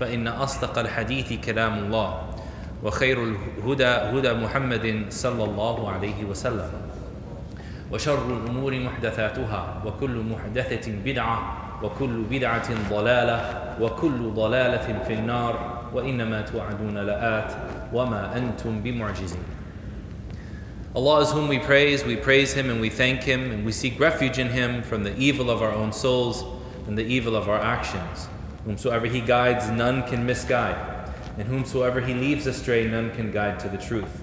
فإن أصدق الحديث كلام الله وخير الهدى هدى محمد صلى الله عليه وسلم وشر الأمور محدثاتها وكل محدثة بدعة وكل بدعة ضلالة وكل ضلالة في النار وإنما توعدون لآت وما أنتم بمعجزين Allah is whom we praise, we praise Him and we thank Him and we seek refuge in Him from the evil of our own souls and the evil of our actions. Whomsoever He guides, none can misguide, and whomsoever He leaves astray, none can guide to the truth.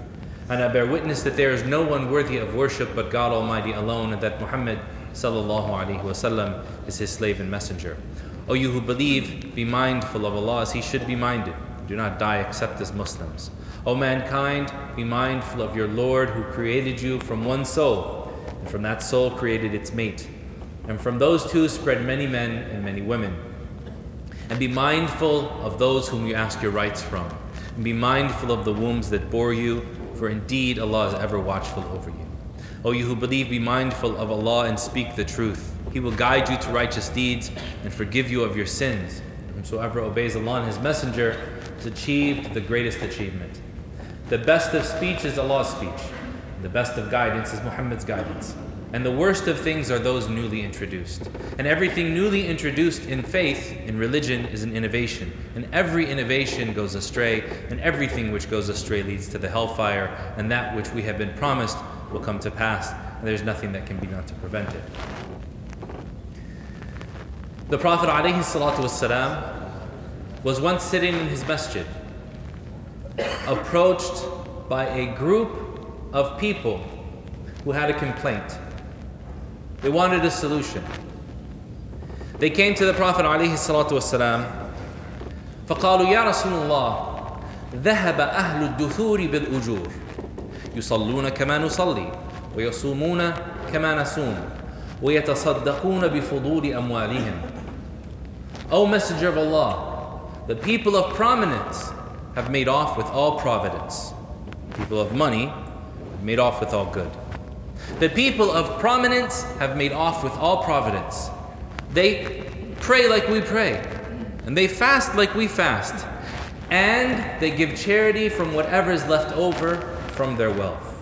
And I bear witness that there is no one worthy of worship but God Almighty alone, and that Muhammad sallallahu alaihi wasallam is His slave and messenger. O you who believe, be mindful of Allah as He should be minded. Do not die except as Muslims. O mankind, be mindful of your Lord who created you from one soul, and from that soul created its mate. And from those two spread many men and many women. And be mindful of those whom you ask your rights from. And be mindful of the wombs that bore you, for indeed Allah is ever watchful over you. O you who believe, be mindful of Allah and speak the truth. He will guide you to righteous deeds and forgive you of your sins. Whosoever obeys Allah and His Messenger has achieved the greatest achievement. The best of speech is Allah's speech. The best of guidance is Muhammad's guidance. And the worst of things are those newly introduced. And everything newly introduced in faith, in religion, is an innovation. And every innovation goes astray, and everything which goes astray leads to the hellfire, and that which we have been promised will come to pass, and there's nothing that can be done to prevent it. The Prophet ﷺ was once sitting in his masjid approached by a group of people who had a complaint. They wanted a solution. They came to the Prophet ﷺ فقالوا يا رسول الله ذهب أهل الدثور بالأجور يصلون كما نصلي ويصومون كما نصوم ويتصدقون بفضول أموالهم O Messenger of Allah, the people of prominence have made off with all providence. People of money have made off with all good. The people of prominence have made off with all providence. They pray like we pray, and they fast like we fast, and they give charity from whatever is left over from their wealth.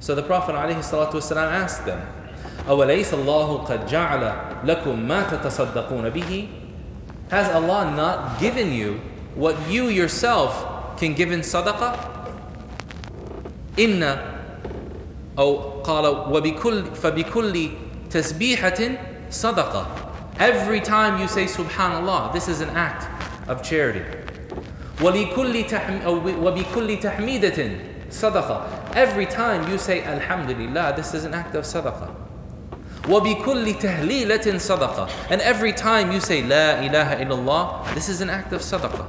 So the Prophet ﷺ asked them, أوليس الله قد جعل لكم ما تتصدقون به? Has Allah not given you what you yourself can give in sadaqah? إن أو قال وبكل فبكل تسبيحة صدقة. Every time you say Subhanallah, this is an act of charity. ولكل تحم أو وبكل تحميدة صدقة. Every time you say Alhamdulillah, this is an act of sadaqah. وبكل تهليلة صدقة. And every time you say La ilaha illallah, this is an act of sadaqah.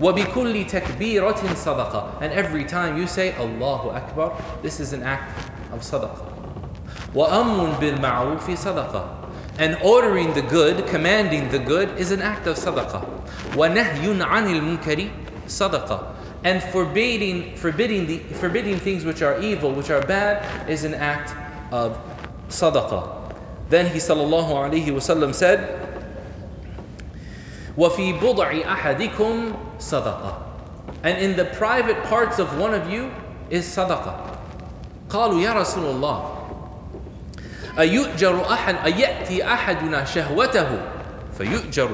وبكل تكبيرة صدقة. And every time you say Allahu Akbar, this is an act of sadaqah. وأمر بالمعروف صدقة. And ordering the good, commanding the good is an act of sadaqah. ونهي عن المنكر صدقة. And forbidding, forbidding, the, forbidding things which are evil, which are bad, is an act of sadaqah. Then he sallallahu alayhi wasallam said, وَفِي بُضْعِ أَحَدِكُمْ صَدَقَةً And in the private parts of one of you is sadaqah. قالوا يا رسول الله أيؤجر أحد أيأتي أحدنا شهوته فيؤجر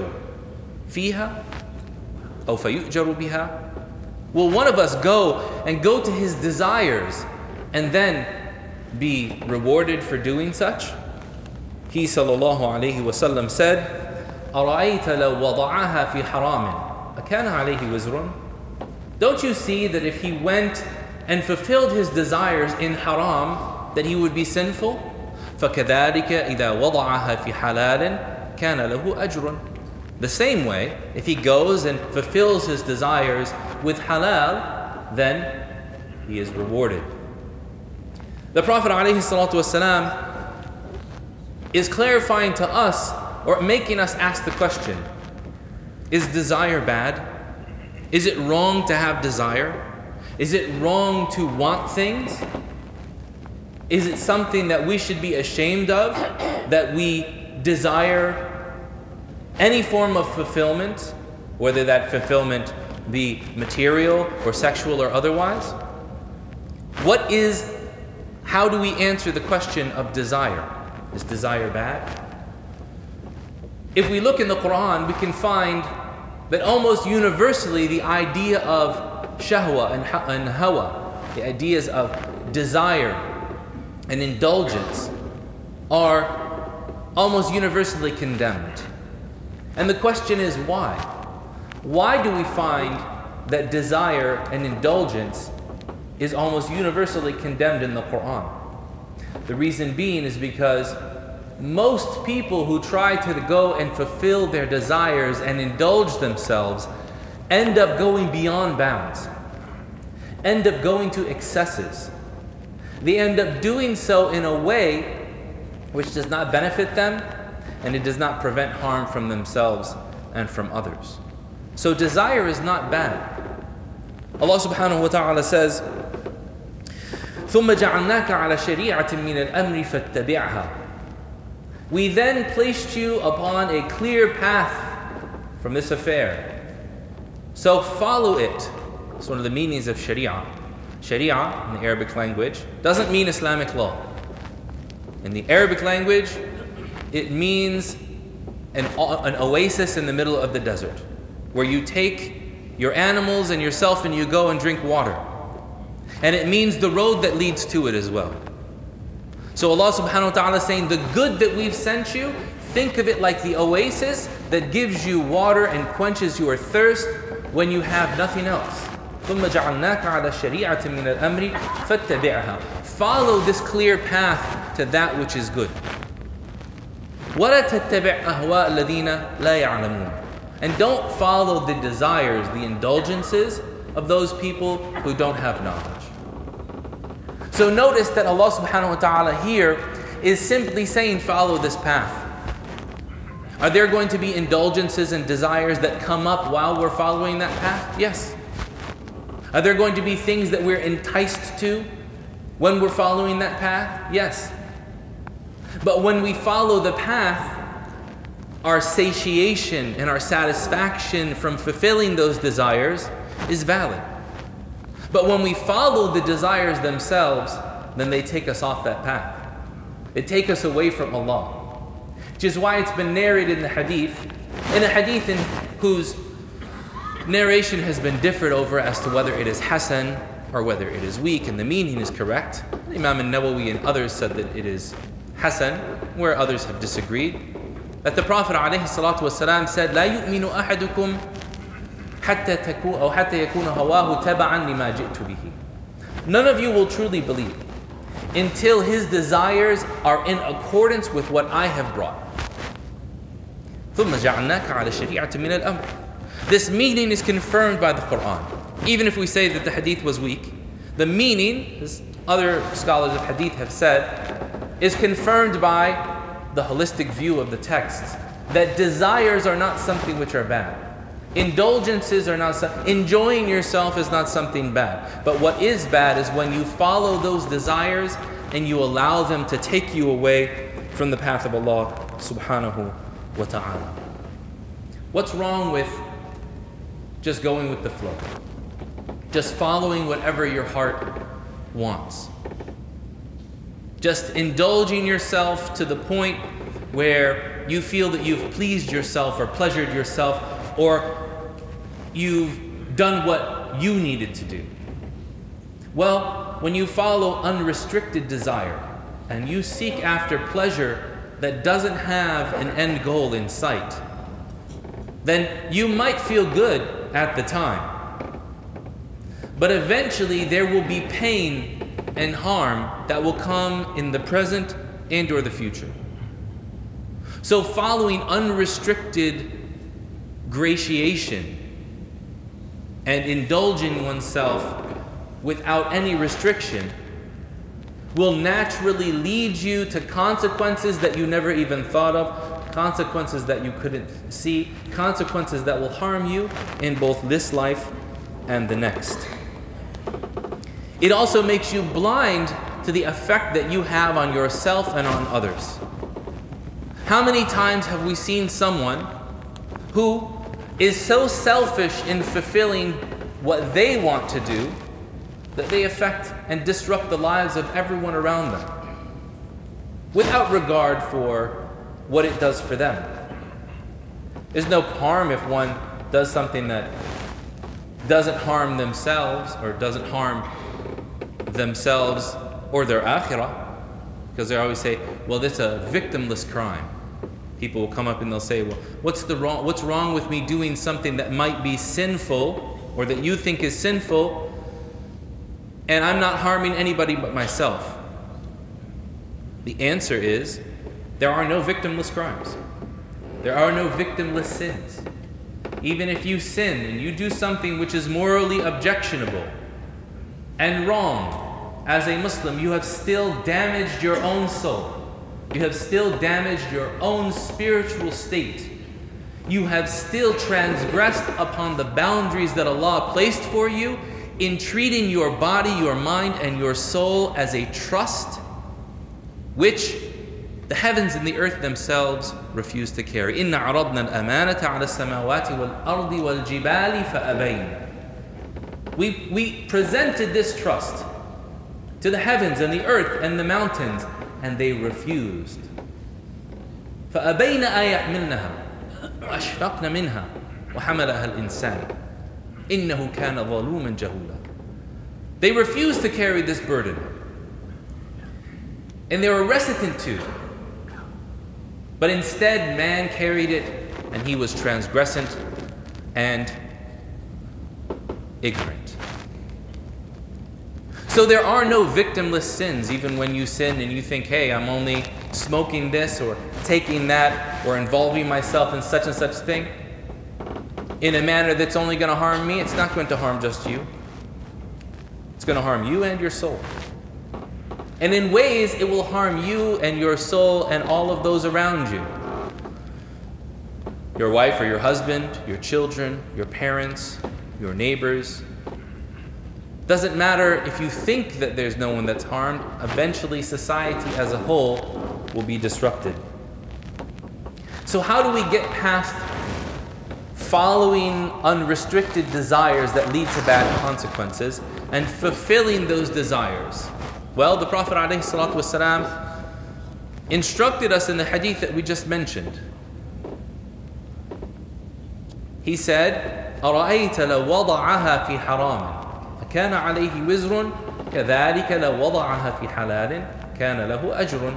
فيها أو فيؤجر بها Will one of us go and go to his desires and then be rewarded for doing such? He sallallahu alayhi wasallam said, أرأيت لو وضعها في حرام أكان عليه وزر? Don't you see that if he went and fulfilled his desires in haram, that he would be sinful? فكذلك إذا وضعها في حلال كان له أجر. The same way, if he goes and fulfills his desires with halal, then he is rewarded. The Prophet ﷺ is clarifying to us or making us ask the question Is desire bad? Is it wrong to have desire? Is it wrong to want things? Is it something that we should be ashamed of? That we desire any form of fulfillment, whether that fulfillment be material or sexual or otherwise? What is, how do we answer the question of desire? Is desire bad? If we look in the Quran, we can find that almost universally the idea of shahwa and, and hawa, the ideas of desire and indulgence, are almost universally condemned. And the question is why? Why do we find that desire and indulgence is almost universally condemned in the Quran? The reason being is because most people who try to go and fulfill their desires and indulge themselves end up going beyond bounds, end up going to excesses. They end up doing so in a way which does not benefit them and it does not prevent harm from themselves and from others. So desire is not bad. Allah subhanahu wa ta'ala says, ثم جعلناك على شريعة من الأمر فاتبعها. we then placed you upon a clear path from this affair. So follow it. It's one of the meanings of Sharia. Sharia, in the Arabic language, doesn't mean Islamic law. In the Arabic language, it means an, an oasis in the middle of the desert where you take your animals and yourself and you go and drink water. And it means the road that leads to it as well. So Allah subhanahu wa ta'ala is saying, the good that we've sent you, think of it like the oasis that gives you water and quenches your thirst when you have nothing else. Follow this clear path to that which is good. And don't follow the desires, the indulgences of those people who don't have knowledge. So notice that Allah subhanahu wa ta'ala here is simply saying, follow this path. Are there going to be indulgences and desires that come up while we're following that path? Yes. Are there going to be things that we're enticed to when we're following that path? Yes. But when we follow the path, our satiation and our satisfaction from fulfilling those desires is valid. But when we follow the desires themselves, then they take us off that path. They take us away from Allah. Which is why it's been narrated in the hadith, in a hadith in whose narration has been differed over as to whether it is Hasan or whether it is weak, and the meaning is correct. Imam al-Nawawi and others said that it is Hasan, where others have disagreed that the Prophet ﷺ said, لا يؤمن أحدكم حتى تكون أو حتى يكون هواه تبعا لما جئت به. None of you will truly believe until his desires are in accordance with what I have brought. ثم جعلناك على شريعة من الأمر. This meaning is confirmed by the Quran. Even if we say that the hadith was weak, the meaning, as other scholars of hadith have said, is confirmed by the holistic view of the text that desires are not something which are bad. Indulgences are not enjoying yourself is not something bad. But what is bad is when you follow those desires and you allow them to take you away from the path of Allah subhanahu wa ta'ala. What's wrong with just going with the flow? Just following whatever your heart wants just indulging yourself to the point where you feel that you've pleased yourself or pleasured yourself or you've done what you needed to do. Well, when you follow unrestricted desire and you seek after pleasure that doesn't have an end goal in sight, then you might feel good at the time. But eventually there will be pain and harm that will come in the present and or the future. So following unrestricted gratiation and indulging oneself without any restriction will naturally lead you to consequences that you never even thought of, consequences that you couldn't see, consequences that will harm you in both this life and the next. It also makes you blind to the effect that you have on yourself and on others. How many times have we seen someone who is so selfish in fulfilling what they want to do that they affect and disrupt the lives of everyone around them without regard for what it does for them. There's no harm if one does something that doesn't harm themselves or doesn't harm themselves or their akhirah. Because they always say, well, this is a victimless crime. People will come up and they'll say, well, what's, the wrong, what's wrong with me doing something that might be sinful or that you think is sinful and I'm not harming anybody but myself? The answer is there are no victimless crimes. There are no victimless sins. Even if you sin and you do something which is morally objectionable and wrong, as a Muslim, you have still damaged your own soul. You have still damaged your own spiritual state. You have still transgressed upon the boundaries that Allah placed for you in treating your body, your mind, and your soul as a trust which the heavens and the earth themselves refuse to carry. إِنَّ عَرَضْنَا الْأَمَانَةَ عَلَى السَّمَاوَاتِ وَالْأَرْضِ وَالْجِبَالِ فَأَبَيْنَ we, we presented this trust to the heavens and the earth and the mountains, and they refused. فأبين أن يحملنها وأشفقن منها وحملها الإنسان إنه كان ظلوما جهولا They refused to carry this burden. And they were reticent to. But instead, man carried it, and he was transgressant and ignorant. So there are no victimless sins, even when you sin and you think, hey, I'm only smoking this or taking that or involving myself in such and such thing in a manner that's only going to harm me. It's not going to harm just you, it's going to harm you and your soul. And in ways, it will harm you and your soul and all of those around you your wife or your husband, your children, your parents, your neighbors. Doesn't matter if you think that there's no one that's harmed, eventually society as a whole will be disrupted. So, how do we get past following unrestricted desires that lead to bad consequences and fulfilling those desires? Well, the Prophet ﷺ instructed us in the hadith that we just mentioned. He said, أرأيت لو وضعها في حرام أكان عليه وزر كذلك لو وضعها في حلال كان له أجر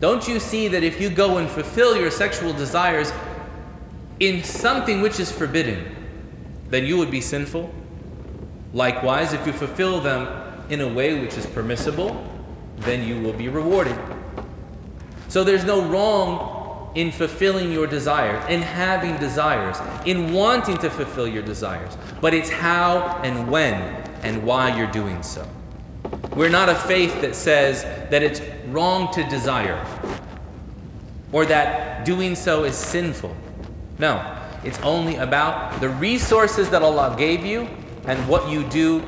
Don't you see that if you go and fulfill your sexual desires in something which is forbidden, then you would be sinful? Likewise, if you fulfill them in a way which is permissible, then you will be rewarded. So there's no wrong in fulfilling your desires, in having desires, in wanting to fulfill your desires. But it's how and when and why you're doing so. We're not a faith that says that it's wrong to desire or that doing so is sinful. No, it's only about the resources that Allah gave you and what you do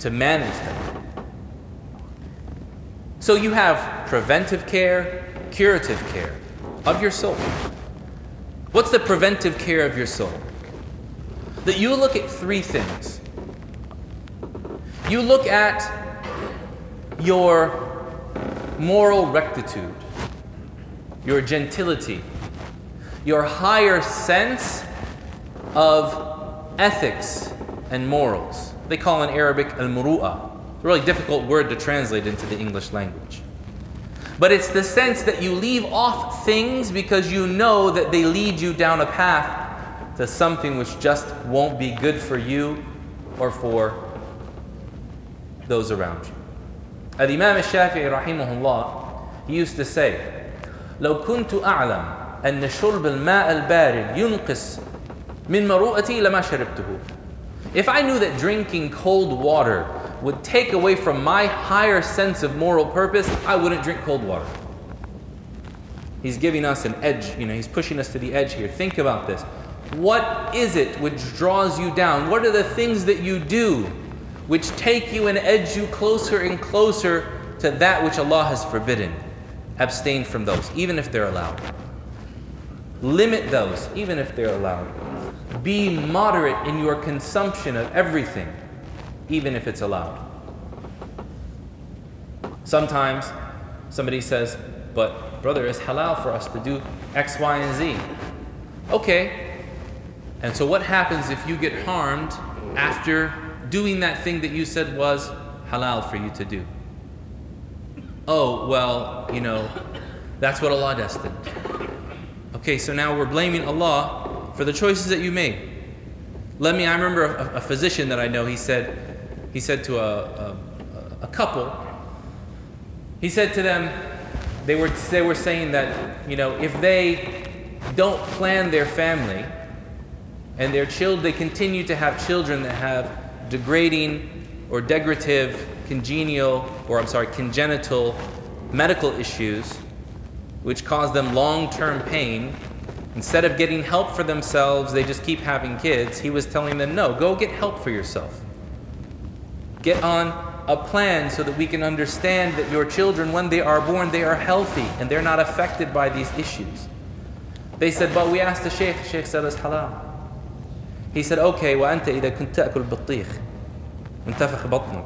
to manage them. So you have preventive care, curative care of your soul. What's the preventive care of your soul? That you look at three things. You look at your moral rectitude, your gentility, your higher sense of ethics and morals. They call in Arabic al muru'ah. It's a really difficult word to translate into the English language But it's the sense that you leave off things because you know that they lead you down a path to something which just won't be good for you or for those around you. Al Imam al Shafi'i rahimahullah, he used to say, لو كنت أعلم أن شرب الماء البارد ينقص من مروءتي لما شربته. If I knew that drinking cold water would take away from my higher sense of moral purpose, I wouldn't drink cold water. He's giving us an edge, you know, he's pushing us to the edge here. Think about this. What is it which draws you down? What are the things that you do which take you and edge you closer and closer to that which Allah has forbidden? Abstain from those, even if they're allowed. Limit those, even if they're allowed. Be moderate in your consumption of everything, even if it's allowed. Sometimes somebody says, but brother, it's halal for us to do X, Y, and Z. Okay. And so what happens if you get harmed after doing that thing that you said was halal for you to do? Oh, well, you know, that's what Allah destined. Okay, so now we're blaming Allah for the choices that you made. Let me, I remember a, a physician that I know, he said, he said to a, a, a couple, he said to them, they were, they were saying that, you know, if they don't plan their family and their children, they continue to have children that have degrading or degradative, congenial, or I'm sorry, congenital medical issues, which cause them long term pain, instead of getting help for themselves, they just keep having kids. He was telling them, no, go get help for yourself. Get on a plan so that we can understand that your children, when they are born, they are healthy and they're not affected by these issues. They said, but we asked the Sheikh, the Sheikh said it's halal. He said, okay, وأنت إذا كنت تأكل بطيخ انتفخ بطنك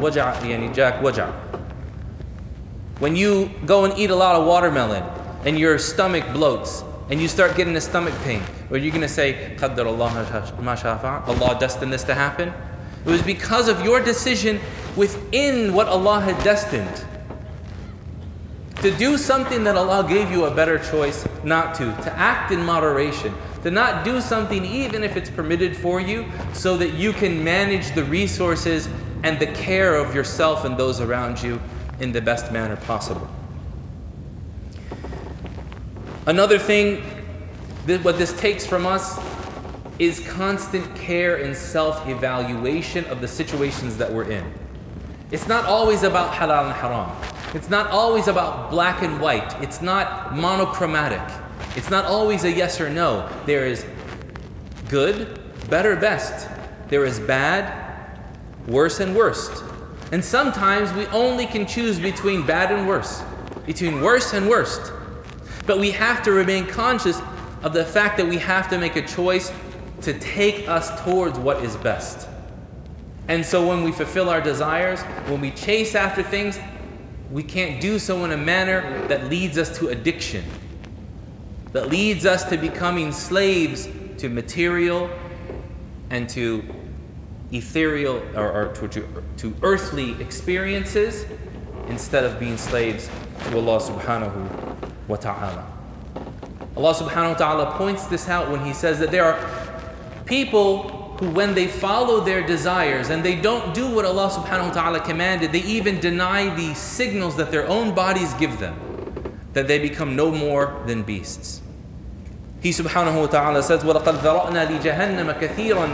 وجع يعني جاك وجع when you go and eat a lot of watermelon and your stomach bloats and you start getting a stomach pain, or are you going to say, Qaddar Allah Allah destined this to happen? It was because of your decision within what Allah had destined. To do something that Allah gave you a better choice not to, to act in moderation, to not do something even if it's permitted for you, so that you can manage the resources and the care of yourself and those around you in the best manner possible. Another thing what this takes from us is constant care and self evaluation of the situations that we're in. It's not always about halal and haram. It's not always about black and white. It's not monochromatic. It's not always a yes or no. There is good, better, best. There is bad, worse, and worst. And sometimes we only can choose between bad and worse, between worse and worst. But we have to remain conscious of the fact that we have to make a choice to take us towards what is best. And so when we fulfill our desires, when we chase after things, we can't do so in a manner that leads us to addiction, that leads us to becoming slaves to material and to ethereal or, or to, to, to earthly experiences instead of being slaves to Allah subhanahu wa ta'ala. Allah subhanahu wa ta'ala points this out when He says that there are people who, when they follow their desires and they don't do what Allah subhanahu wa ta'ala commanded, they even deny the signals that their own bodies give them, that they become no more than beasts. He subhanahu wa ta'ala says, وَلَقَدْ ذَرَأْنَا لِجَهَنَّمَ كَثِيرًا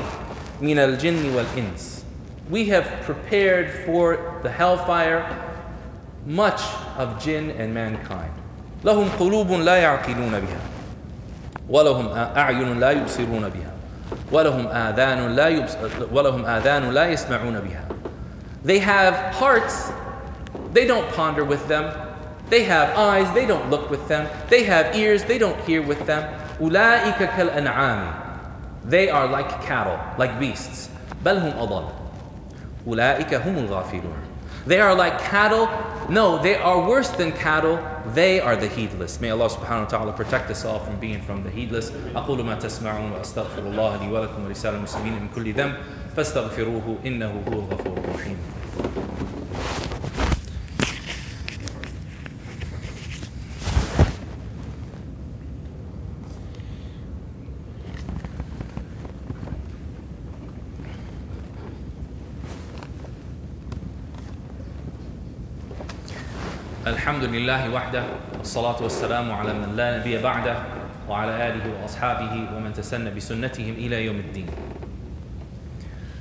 مِنَ الْجِنِّ وَالْإِنسِ We have prepared for the hellfire much of jinn and mankind. لهم قلوب لا يعقلون بها ولهم أعين لا يبصرون بها ولهم آذان لا يبص... ولهم آذان لا يسمعون بها They have hearts, they don't ponder with them. They have eyes, they don't look with them. They have ears, they don't hear with them. أولئك كالأنعام They are like cattle, like beasts. بل هم أضل أولئك هم الغافلون They are like cattle. No, they are worse than cattle. They are the heedless. May Allah subhanahu wa ta'ala protect us all from being from the heedless. أقول ما تسمعون وأستغفر الله لي ولكم ولسائر المسلمين من كل ذنب فاستغفروه إنه هو الغفور الرحيم. لله وحده والصلاة والسلام على من لا نبي بعده وعلى آله وأصحابه ومن تسنى بسنتهم إلى يوم الدين.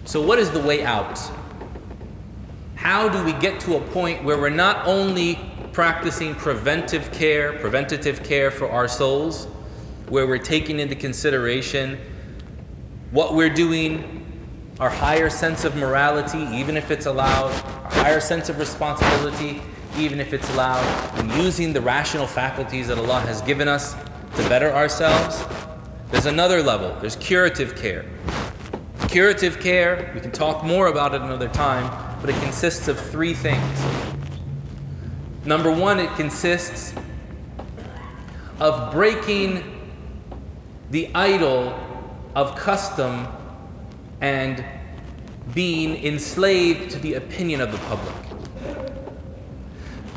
So what is the way out? How do we get to a point where we're not only practicing preventive care, preventative care for our souls, where we're taking into consideration what we're doing, our higher sense of morality, even if it's allowed, our higher sense of responsibility, even if it's allowed, and using the rational faculties that Allah has given us to better ourselves. There's another level, there's curative care. Curative care, we can talk more about it another time, but it consists of three things. Number one, it consists of breaking the idol of custom and being enslaved to the opinion of the public.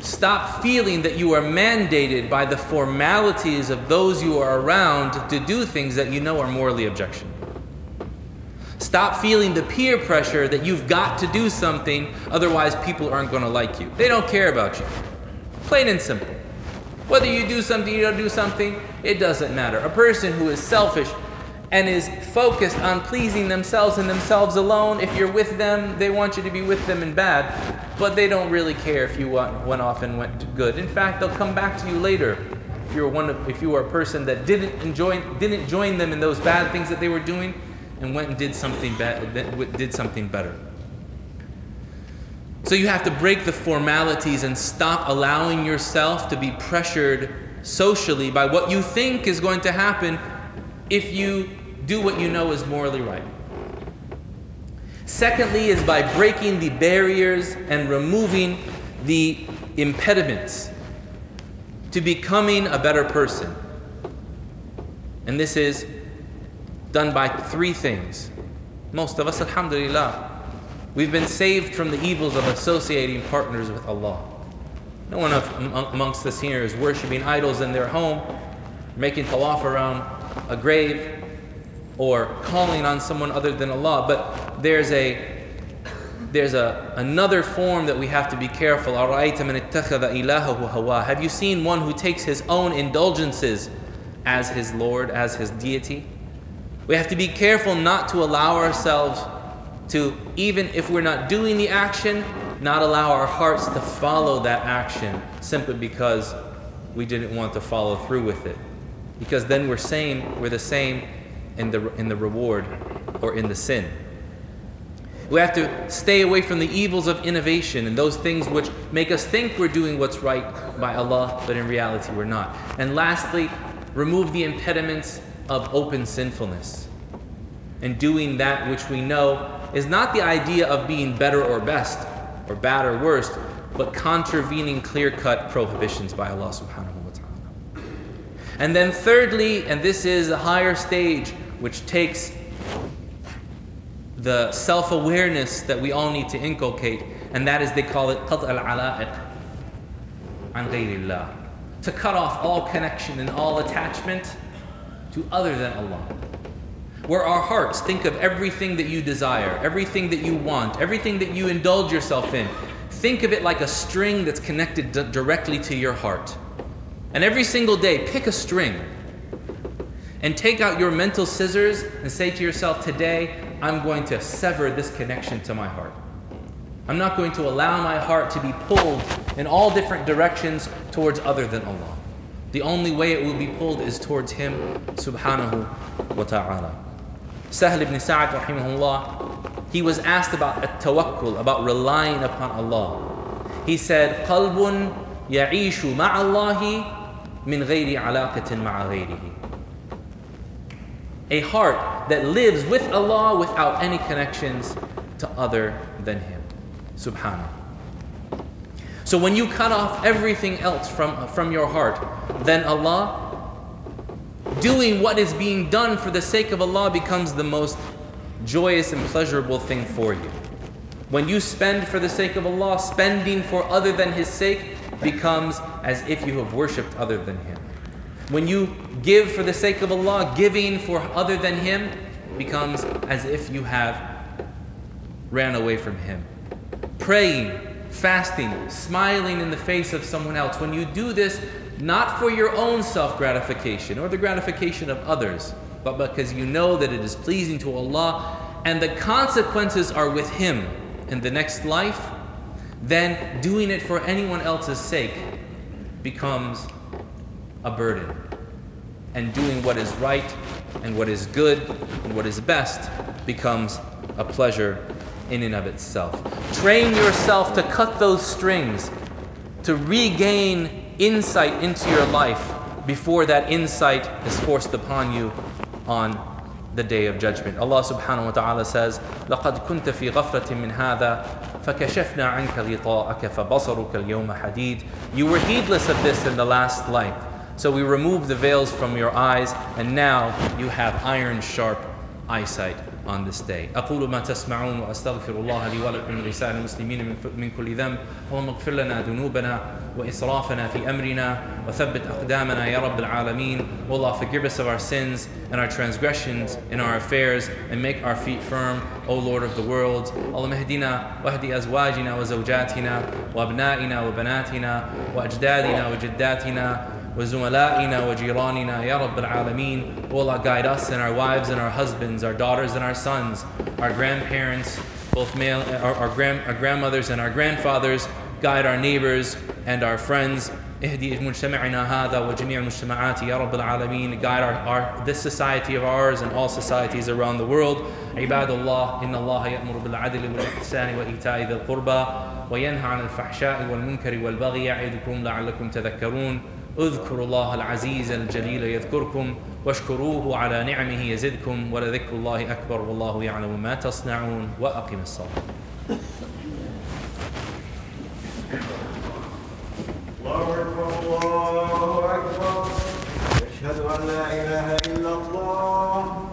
Stop feeling that you are mandated by the formalities of those you are around to do things that you know are morally objectionable. Stop feeling the peer pressure that you've got to do something, otherwise, people aren't going to like you. They don't care about you. Plain and simple. Whether you do something, you don't do something, it doesn't matter. A person who is selfish and is focused on pleasing themselves and themselves alone. If you're with them, they want you to be with them in bad, but they don't really care if you went off and went good. In fact, they'll come back to you later. If you're one, of, if you are a person that didn't enjoy, didn't join them in those bad things that they were doing, and went and did something bad, did something better. So you have to break the formalities and stop allowing yourself to be pressured socially by what you think is going to happen if you do what you know is morally right. Secondly, is by breaking the barriers and removing the impediments to becoming a better person. And this is done by three things. Most of us, alhamdulillah, we've been saved from the evils of associating partners with Allah. No one of, amongst us here is worshiping idols in their home, making tawaf around a grave, or calling on someone other than Allah. But there's a there's a, another form that we have to be careful. Have you seen one who takes his own indulgences as his Lord, as his deity? We have to be careful not to allow ourselves to, even if we're not doing the action, not allow our hearts to follow that action simply because we didn't want to follow through with it. Because then we're same, we're the same in the, in the reward or in the sin. We have to stay away from the evils of innovation and those things which make us think we're doing what's right by Allah, but in reality we're not. And lastly, remove the impediments of open sinfulness and doing that which we know is not the idea of being better or best or bad or worst, but contravening clear cut prohibitions by Allah subhanahu wa ta'ala. And then, thirdly, and this is a higher stage, which takes the self awareness that we all need to inculcate, and that is they call it qat al ala'iq an ghayrillah. To cut off all connection and all attachment to other than Allah. Where our hearts think of everything that you desire, everything that you want, everything that you indulge yourself in. Think of it like a string that's connected d- directly to your heart. And every single day, pick a string and take out your mental scissors and say to yourself, Today, I'm going to sever this connection to my heart. I'm not going to allow my heart to be pulled in all different directions towards other than Allah. The only way it will be pulled is towards Him, subhanahu wa ta'ala. Sahl ibn Sa'ad, rahimahullah, he was asked about tawakkul, about relying upon Allah. He said, قلب يعيش مع الله من غير علاقة مع غيره a heart that lives with Allah without any connections to other than Him. Subhanahu. So when you cut off everything else from, from your heart, then Allah, doing what is being done for the sake of Allah becomes the most joyous and pleasurable thing for you. When you spend for the sake of Allah, spending for other than His sake becomes as if you have worshipped other than Him. When you give for the sake of Allah, giving for other than Him becomes as if you have ran away from Him. Praying, fasting, smiling in the face of someone else, when you do this not for your own self gratification or the gratification of others, but because you know that it is pleasing to Allah and the consequences are with Him in the next life, then doing it for anyone else's sake becomes a burden. And doing what is right and what is good and what is best becomes a pleasure in and of itself. Train yourself to cut those strings, to regain insight into your life before that insight is forced upon you on the day of judgment. Allah subhanahu wa ta'ala says, لَقَدْ كُنْتَ فِي غَفْرَةٍ مِّنْ هَذَا فَكَشَفْنَا عَنْكَ غِطَاءَكَ فَبَصَرُكَ الْيَوْمَ حَدِيدٌ You were heedless of this in the last life. So we removed the veils from your eyes, and now you have iron sharp eyesight on this day. أقول ما تسمعون وأستغفر الله لي ولكم ولسائر المسلمين من كل ذنب اللهم اغفر لنا ذنوبنا وإسرافنا في أمرنا وثبت أقدامنا يا رب العالمين O Allah forgive us of our sins and our transgressions in our affairs and make our feet firm O Lord of the world اللهم اهدنا واهدي أزواجنا وزوجاتنا وأبنائنا وبناتنا وأجدادنا وجداتنا وزملائنا وجيراننا يا رب العالمين O Allah guide us and our wives and our husbands our daughters and our sons our grandparents both male our, our, grand, our grandmothers and our grandfathers guide our neighbors and our friends اهدي مجتمعنا هذا وجميع المجتمعات يا رب العالمين guide our, our, this society of ours and all societies around the world عباد الله إن الله يأمر بالعدل والإحسان وإيتاء ذي القربى وينهى عن الفحشاء والمنكر والبغي يعظكم لعلكم تذكرون اذكروا الله العزيز الجليل يذكركم واشكروه على نعمه يزدكم ولذكر الله أكبر والله يعلم ما تصنعون وأقم الصلاة. الله أكبر. الله أكبر أشهد أن لا إله إلا الله.